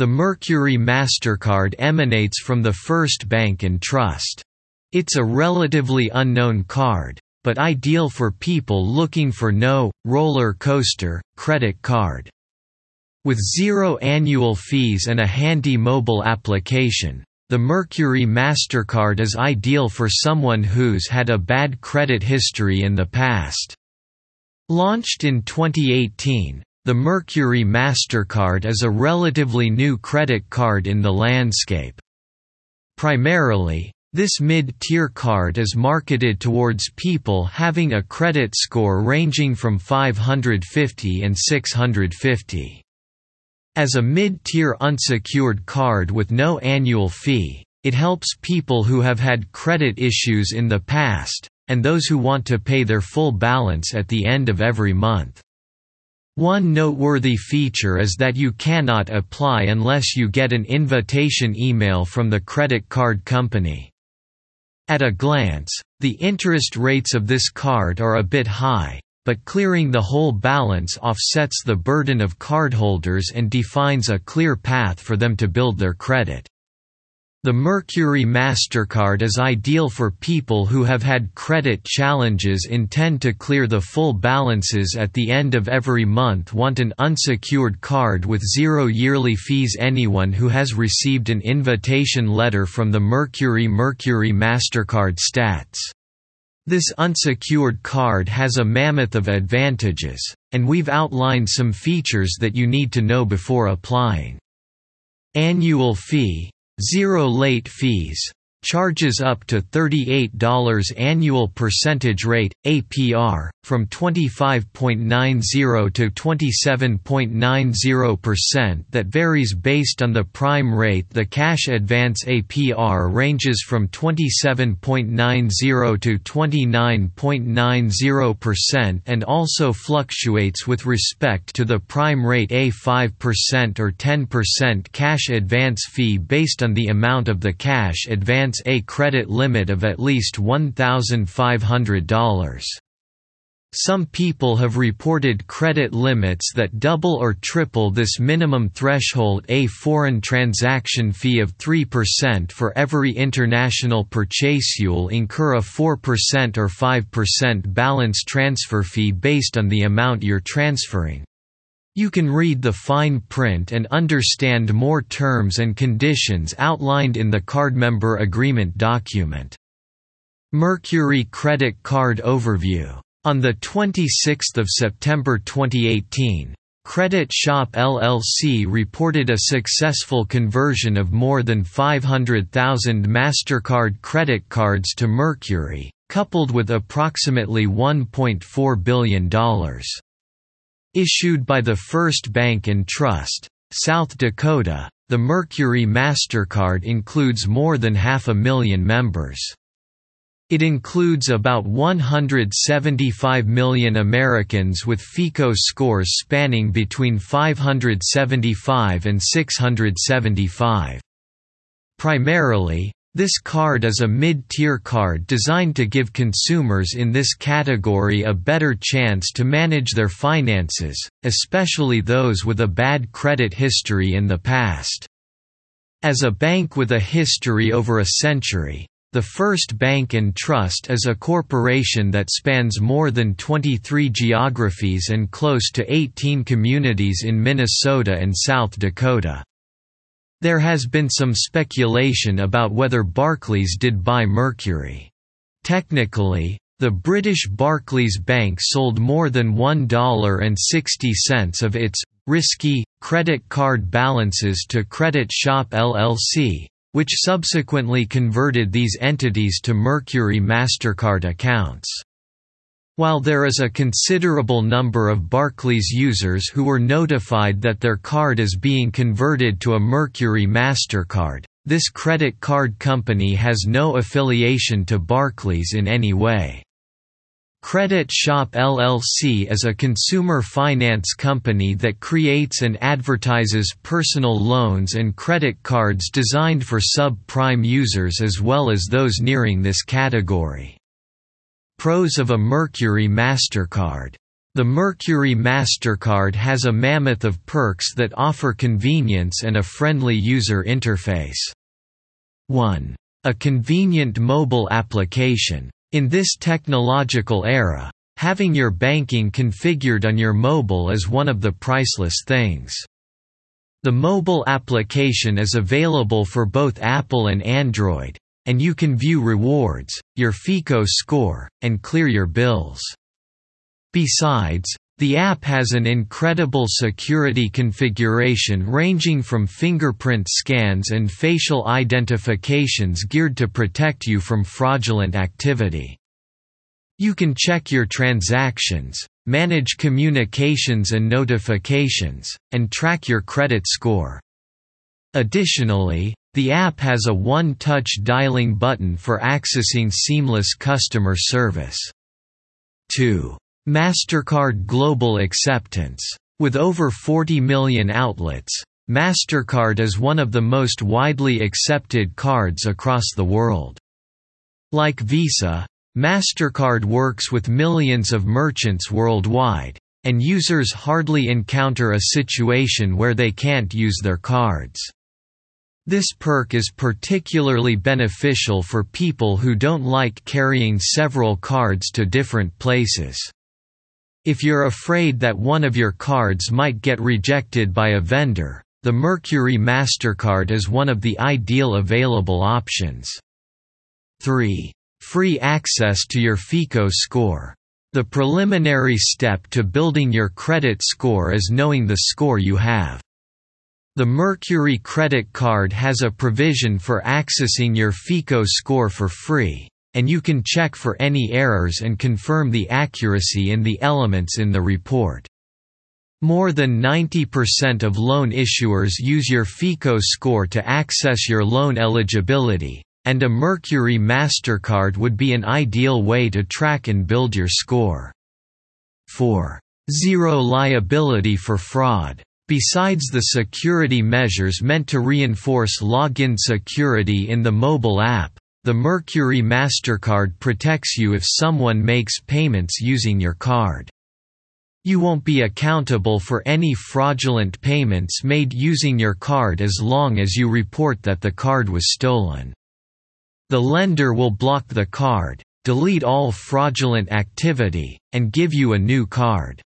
The Mercury MasterCard emanates from the First Bank and Trust. It's a relatively unknown card, but ideal for people looking for no roller coaster credit card. With zero annual fees and a handy mobile application, the Mercury MasterCard is ideal for someone who's had a bad credit history in the past. Launched in 2018, the Mercury MasterCard is a relatively new credit card in the landscape. Primarily, this mid-tier card is marketed towards people having a credit score ranging from 550 and 650. As a mid-tier unsecured card with no annual fee, it helps people who have had credit issues in the past, and those who want to pay their full balance at the end of every month. One noteworthy feature is that you cannot apply unless you get an invitation email from the credit card company. At a glance, the interest rates of this card are a bit high, but clearing the whole balance offsets the burden of cardholders and defines a clear path for them to build their credit. The Mercury MasterCard is ideal for people who have had credit challenges intend to clear the full balances at the end of every month want an unsecured card with zero yearly fees Anyone who has received an invitation letter from the Mercury Mercury MasterCard stats. This unsecured card has a mammoth of advantages, and we've outlined some features that you need to know before applying. Annual fee Zero late fees charges up to $38 annual percentage rate, APR, from 25.90 to 27.90% that varies based on the prime rate. The cash advance APR ranges from 27.90 to 29.90% and also fluctuates with respect to the prime rate. A 5% or 10% cash advance fee based on the amount of the cash advance a credit limit of at least $1,500. Some people have reported credit limits that double or triple this minimum threshold a foreign transaction fee of 3% for every international purchase you'll incur a 4% or 5% balance transfer fee based on the amount you're transferring. You can read the fine print and understand more terms and conditions outlined in the card member agreement document. Mercury Credit Card Overview. On 26 September 2018, Credit Shop LLC reported a successful conversion of more than 500,000 MasterCard credit cards to Mercury, coupled with approximately $1.4 billion. Issued by the First Bank and Trust, South Dakota, the Mercury MasterCard includes more than half a million members. It includes about 175 million Americans with FICO scores spanning between 575 and 675. Primarily, this card is a mid-tier card designed to give consumers in this category a better chance to manage their finances, especially those with a bad credit history in the past. As a bank with a history over a century, the First Bank and Trust is a corporation that spans more than 23 geographies and close to 18 communities in Minnesota and South Dakota. There has been some speculation about whether Barclays did buy Mercury. Technically, the British Barclays Bank sold more than $1.60 of its risky credit card balances to Credit Shop LLC, which subsequently converted these entities to Mercury MasterCard accounts. While there is a considerable number of Barclays users who were notified that their card is being converted to a Mercury MasterCard, this credit card company has no affiliation to Barclays in any way. Credit Shop LLC is a consumer finance company that creates and advertises personal loans and credit cards designed for sub-prime users as well as those nearing this category. Pros of a Mercury MasterCard The Mercury MasterCard has a mammoth of perks that offer convenience and a friendly user interface. 1. A convenient mobile application. In this technological era, having your banking configured on your mobile is one of the priceless things. The mobile application is available for both Apple and Android, and you can view rewards, your FICO score, and clear your bills. Besides, the app has an incredible security configuration ranging from fingerprint scans and facial identifications geared to protect you from fraudulent activity. You can check your transactions, manage communications and notifications, and track your credit score. Additionally, the app has a one-touch dialing button for accessing seamless customer service. 2. MasterCard Global Acceptance. With over 40 million outlets, MasterCard is one of the most widely accepted cards across the world. Like Visa, MasterCard works with millions of merchants worldwide, and users hardly encounter a situation where they can't use their cards. This perk is particularly beneficial for people who don't like carrying several cards to different places. If you're afraid that one of your cards might get rejected by a vendor, the Mercury MasterCard is one of the ideal available options. 3. Free access to your FICO score. The preliminary step to building your credit score is knowing the score you have. The Mercury credit card has a provision for accessing your FICO score for free and you can check for any errors and confirm the accuracy in the elements in the report. More than 90% of loan issuers use your FICO score to access your loan eligibility, and a Mercury MasterCard would be an ideal way to track and build your score. 4. Zero liability for fraud. Besides the security measures meant to reinforce login security in the mobile app, the Mercury MasterCard protects you if someone makes payments using your card. You won't be accountable for any fraudulent payments made using your card as long as you report that the card was stolen. The lender will block the card, delete all fraudulent activity, and give you a new card.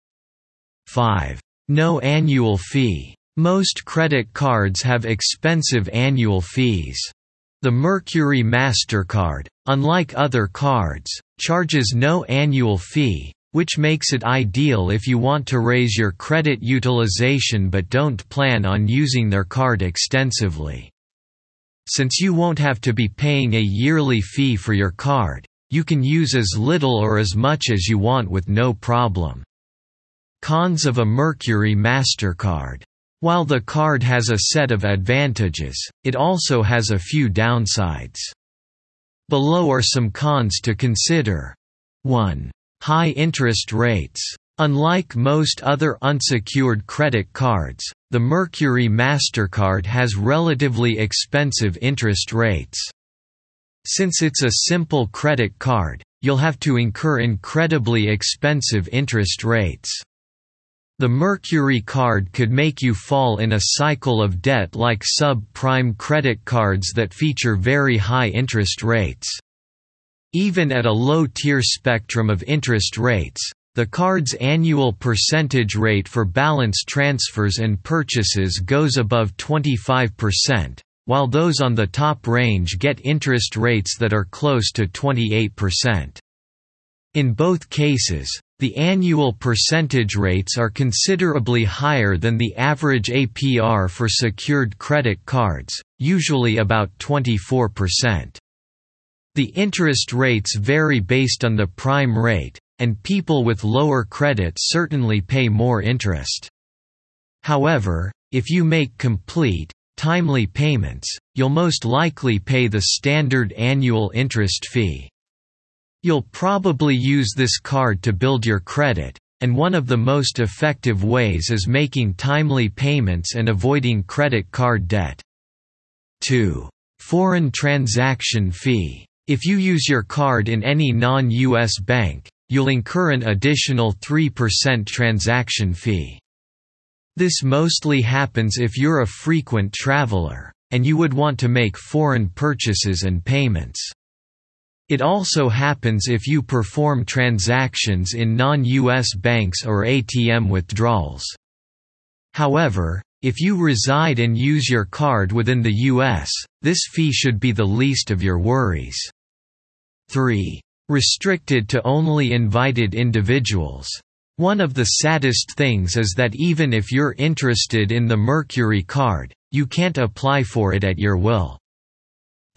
5. No annual fee. Most credit cards have expensive annual fees. The Mercury MasterCard, unlike other cards, charges no annual fee, which makes it ideal if you want to raise your credit utilization but don't plan on using their card extensively. Since you won't have to be paying a yearly fee for your card, you can use as little or as much as you want with no problem. Cons of a Mercury MasterCard while the card has a set of advantages, it also has a few downsides. Below are some cons to consider. 1. High interest rates. Unlike most other unsecured credit cards, the Mercury MasterCard has relatively expensive interest rates. Since it's a simple credit card, you'll have to incur incredibly expensive interest rates. The Mercury card could make you fall in a cycle of debt like sub-prime credit cards that feature very high interest rates. Even at a low-tier spectrum of interest rates, the card's annual percentage rate for balance transfers and purchases goes above 25%, while those on the top range get interest rates that are close to 28%. In both cases, the annual percentage rates are considerably higher than the average APR for secured credit cards, usually about 24%. The interest rates vary based on the prime rate, and people with lower credit certainly pay more interest. However, if you make complete, timely payments, you'll most likely pay the standard annual interest fee. You'll probably use this card to build your credit, and one of the most effective ways is making timely payments and avoiding credit card debt. 2. Foreign transaction fee. If you use your card in any non-US bank, you'll incur an additional 3% transaction fee. This mostly happens if you're a frequent traveler, and you would want to make foreign purchases and payments. It also happens if you perform transactions in non-US banks or ATM withdrawals. However, if you reside and use your card within the US, this fee should be the least of your worries. 3. Restricted to only invited individuals. One of the saddest things is that even if you're interested in the Mercury card, you can't apply for it at your will.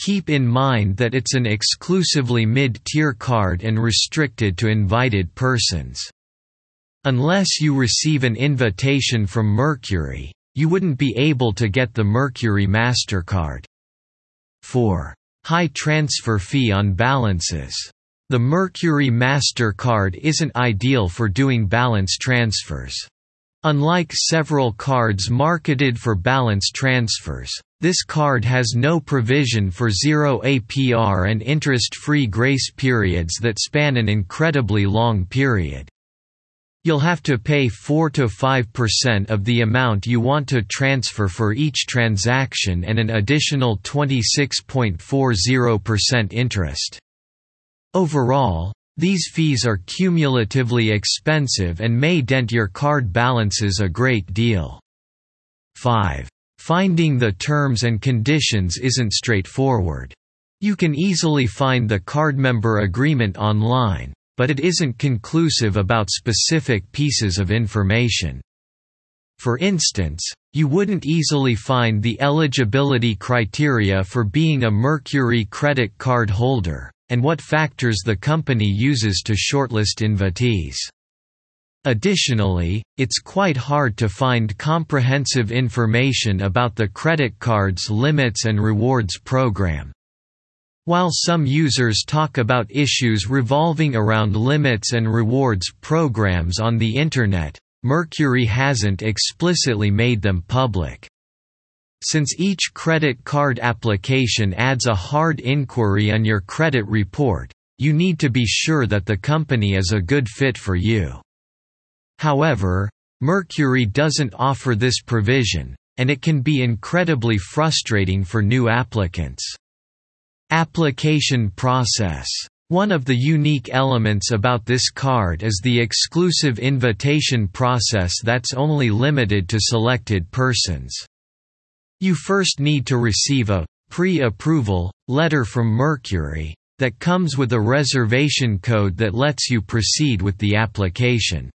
Keep in mind that it's an exclusively mid-tier card and restricted to invited persons. Unless you receive an invitation from Mercury, you wouldn't be able to get the Mercury MasterCard. 4. High transfer fee on balances. The Mercury MasterCard isn't ideal for doing balance transfers. Unlike several cards marketed for balance transfers, this card has no provision for zero APR and interest-free grace periods that span an incredibly long period. You'll have to pay 4–5% of the amount you want to transfer for each transaction and an additional 26.40% interest. Overall, these fees are cumulatively expensive and may dent your card balances a great deal. 5. Finding the terms and conditions isn't straightforward. You can easily find the card member agreement online, but it isn't conclusive about specific pieces of information. For instance, you wouldn't easily find the eligibility criteria for being a Mercury credit card holder and what factors the company uses to shortlist invitees. Additionally, it's quite hard to find comprehensive information about the credit card's limits and rewards program. While some users talk about issues revolving around limits and rewards programs on the Internet, Mercury hasn't explicitly made them public. Since each credit card application adds a hard inquiry on your credit report, you need to be sure that the company is a good fit for you. However, Mercury doesn't offer this provision, and it can be incredibly frustrating for new applicants. Application process one of the unique elements about this card is the exclusive invitation process that's only limited to selected persons. You first need to receive a pre-approval letter from Mercury that comes with a reservation code that lets you proceed with the application.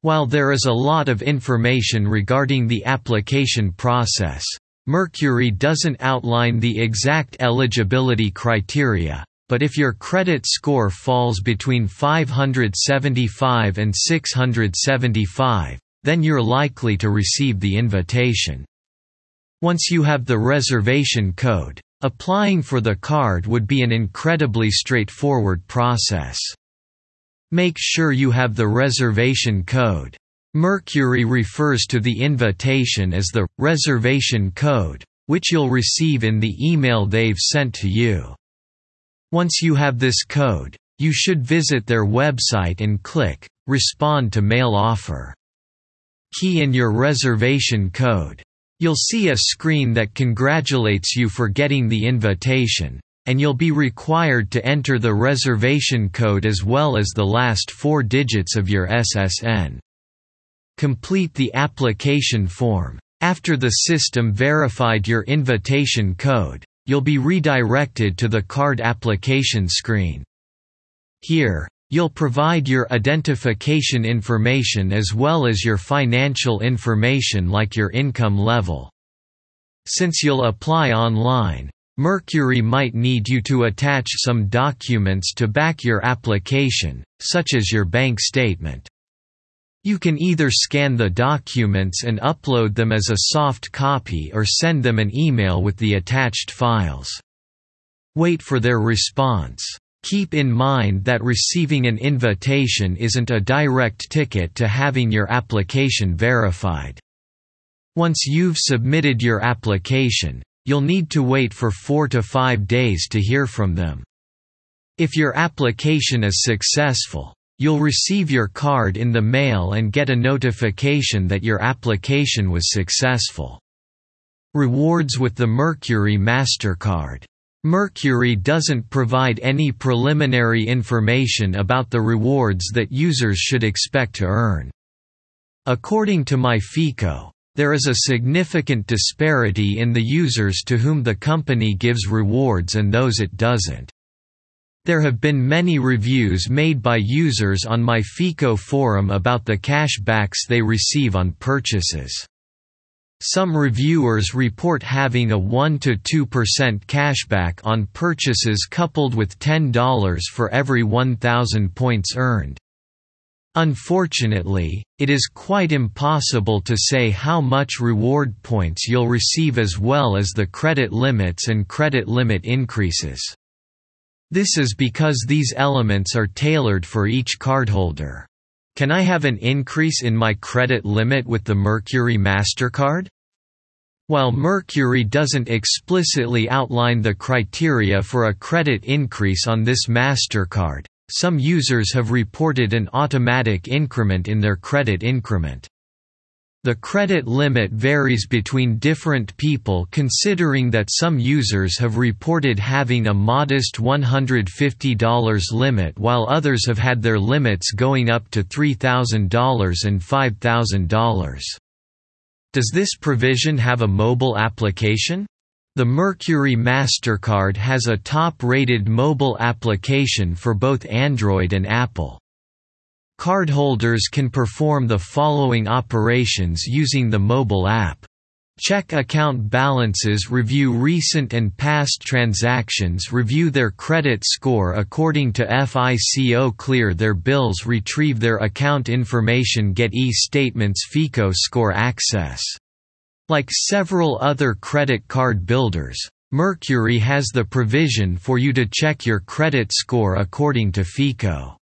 While there is a lot of information regarding the application process, Mercury doesn't outline the exact eligibility criteria, but if your credit score falls between 575 and 675, then you're likely to receive the invitation. Once you have the reservation code, applying for the card would be an incredibly straightforward process. Make sure you have the reservation code. Mercury refers to the invitation as the reservation code, which you'll receive in the email they've sent to you. Once you have this code, you should visit their website and click Respond to Mail Offer. Key in your reservation code. You'll see a screen that congratulates you for getting the invitation, and you'll be required to enter the reservation code as well as the last four digits of your SSN. Complete the application form. After the system verified your invitation code, you'll be redirected to the card application screen. Here, You'll provide your identification information as well as your financial information like your income level. Since you'll apply online, Mercury might need you to attach some documents to back your application, such as your bank statement. You can either scan the documents and upload them as a soft copy or send them an email with the attached files. Wait for their response. Keep in mind that receiving an invitation isn't a direct ticket to having your application verified. Once you've submitted your application, you'll need to wait for 4 to 5 days to hear from them. If your application is successful, you'll receive your card in the mail and get a notification that your application was successful. Rewards with the Mercury MasterCard. Mercury doesn't provide any preliminary information about the rewards that users should expect to earn. According to MyFICO, there is a significant disparity in the users to whom the company gives rewards and those it doesn't. There have been many reviews made by users on MyFICO forum about the cashbacks they receive on purchases. Some reviewers report having a 1–2% cashback on purchases coupled with $10 for every 1,000 points earned. Unfortunately, it is quite impossible to say how much reward points you'll receive as well as the credit limits and credit limit increases. This is because these elements are tailored for each cardholder. Can I have an increase in my credit limit with the Mercury MasterCard? While Mercury doesn't explicitly outline the criteria for a credit increase on this MasterCard, some users have reported an automatic increment in their credit increment. The credit limit varies between different people considering that some users have reported having a modest $150 limit while others have had their limits going up to $3,000 and $5,000. Does this provision have a mobile application? The Mercury MasterCard has a top-rated mobile application for both Android and Apple. Cardholders can perform the following operations using the mobile app. Check account balances review recent and past transactions review their credit score according to FICO clear their bills retrieve their account information get e-statements FICO score access like several other credit card builders, Mercury has the provision for you to check your credit score according to FICO.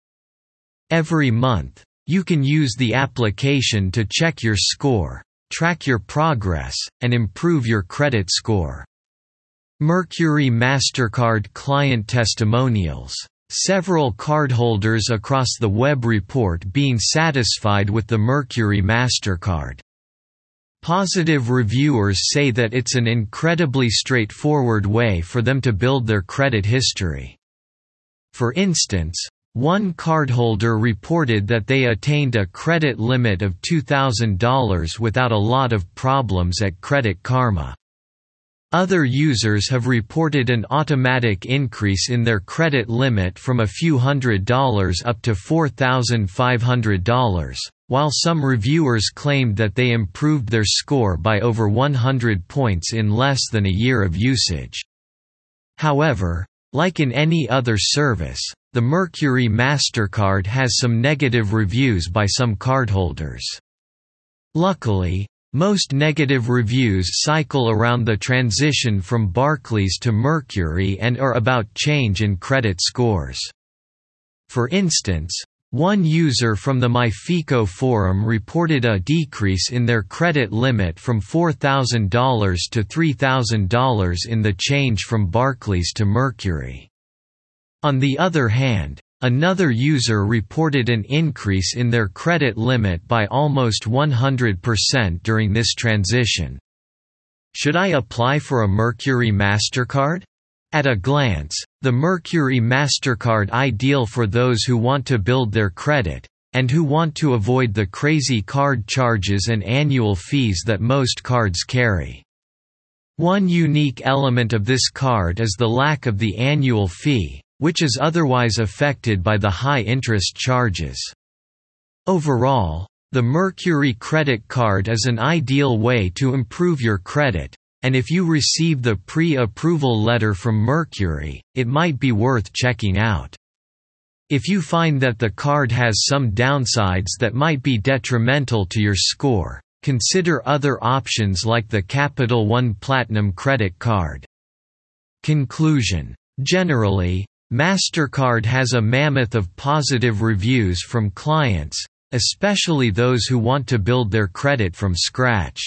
Every month, you can use the application to check your score, track your progress, and improve your credit score. Mercury MasterCard Client Testimonials. Several cardholders across the web report being satisfied with the Mercury MasterCard. Positive reviewers say that it's an incredibly straightforward way for them to build their credit history. For instance, one cardholder reported that they attained a credit limit of $2,000 without a lot of problems at Credit Karma. Other users have reported an automatic increase in their credit limit from a few hundred dollars up to $4,500, while some reviewers claimed that they improved their score by over 100 points in less than a year of usage. However, like in any other service, the Mercury MasterCard has some negative reviews by some cardholders. Luckily, most negative reviews cycle around the transition from Barclays to Mercury and are about change in credit scores. For instance, one user from the MyFICO forum reported a decrease in their credit limit from $4,000 to $3,000 in the change from Barclays to Mercury. On the other hand, Another user reported an increase in their credit limit by almost 100% during this transition. Should I apply for a Mercury MasterCard? At a glance, the Mercury MasterCard ideal for those who want to build their credit, and who want to avoid the crazy card charges and annual fees that most cards carry. One unique element of this card is the lack of the annual fee, which is otherwise affected by the high interest charges. Overall, the Mercury credit card is an ideal way to improve your credit, and if you receive the pre-approval letter from Mercury, it might be worth checking out. If you find that the card has some downsides that might be detrimental to your score, consider other options like the Capital One Platinum credit card. Conclusion Generally, MasterCard has a mammoth of positive reviews from clients, especially those who want to build their credit from scratch.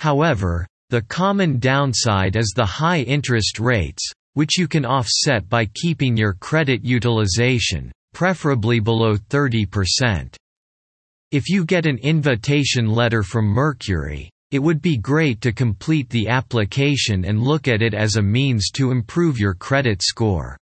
However, the common downside is the high interest rates, which you can offset by keeping your credit utilization, preferably below 30%. If you get an invitation letter from Mercury, it would be great to complete the application and look at it as a means to improve your credit score.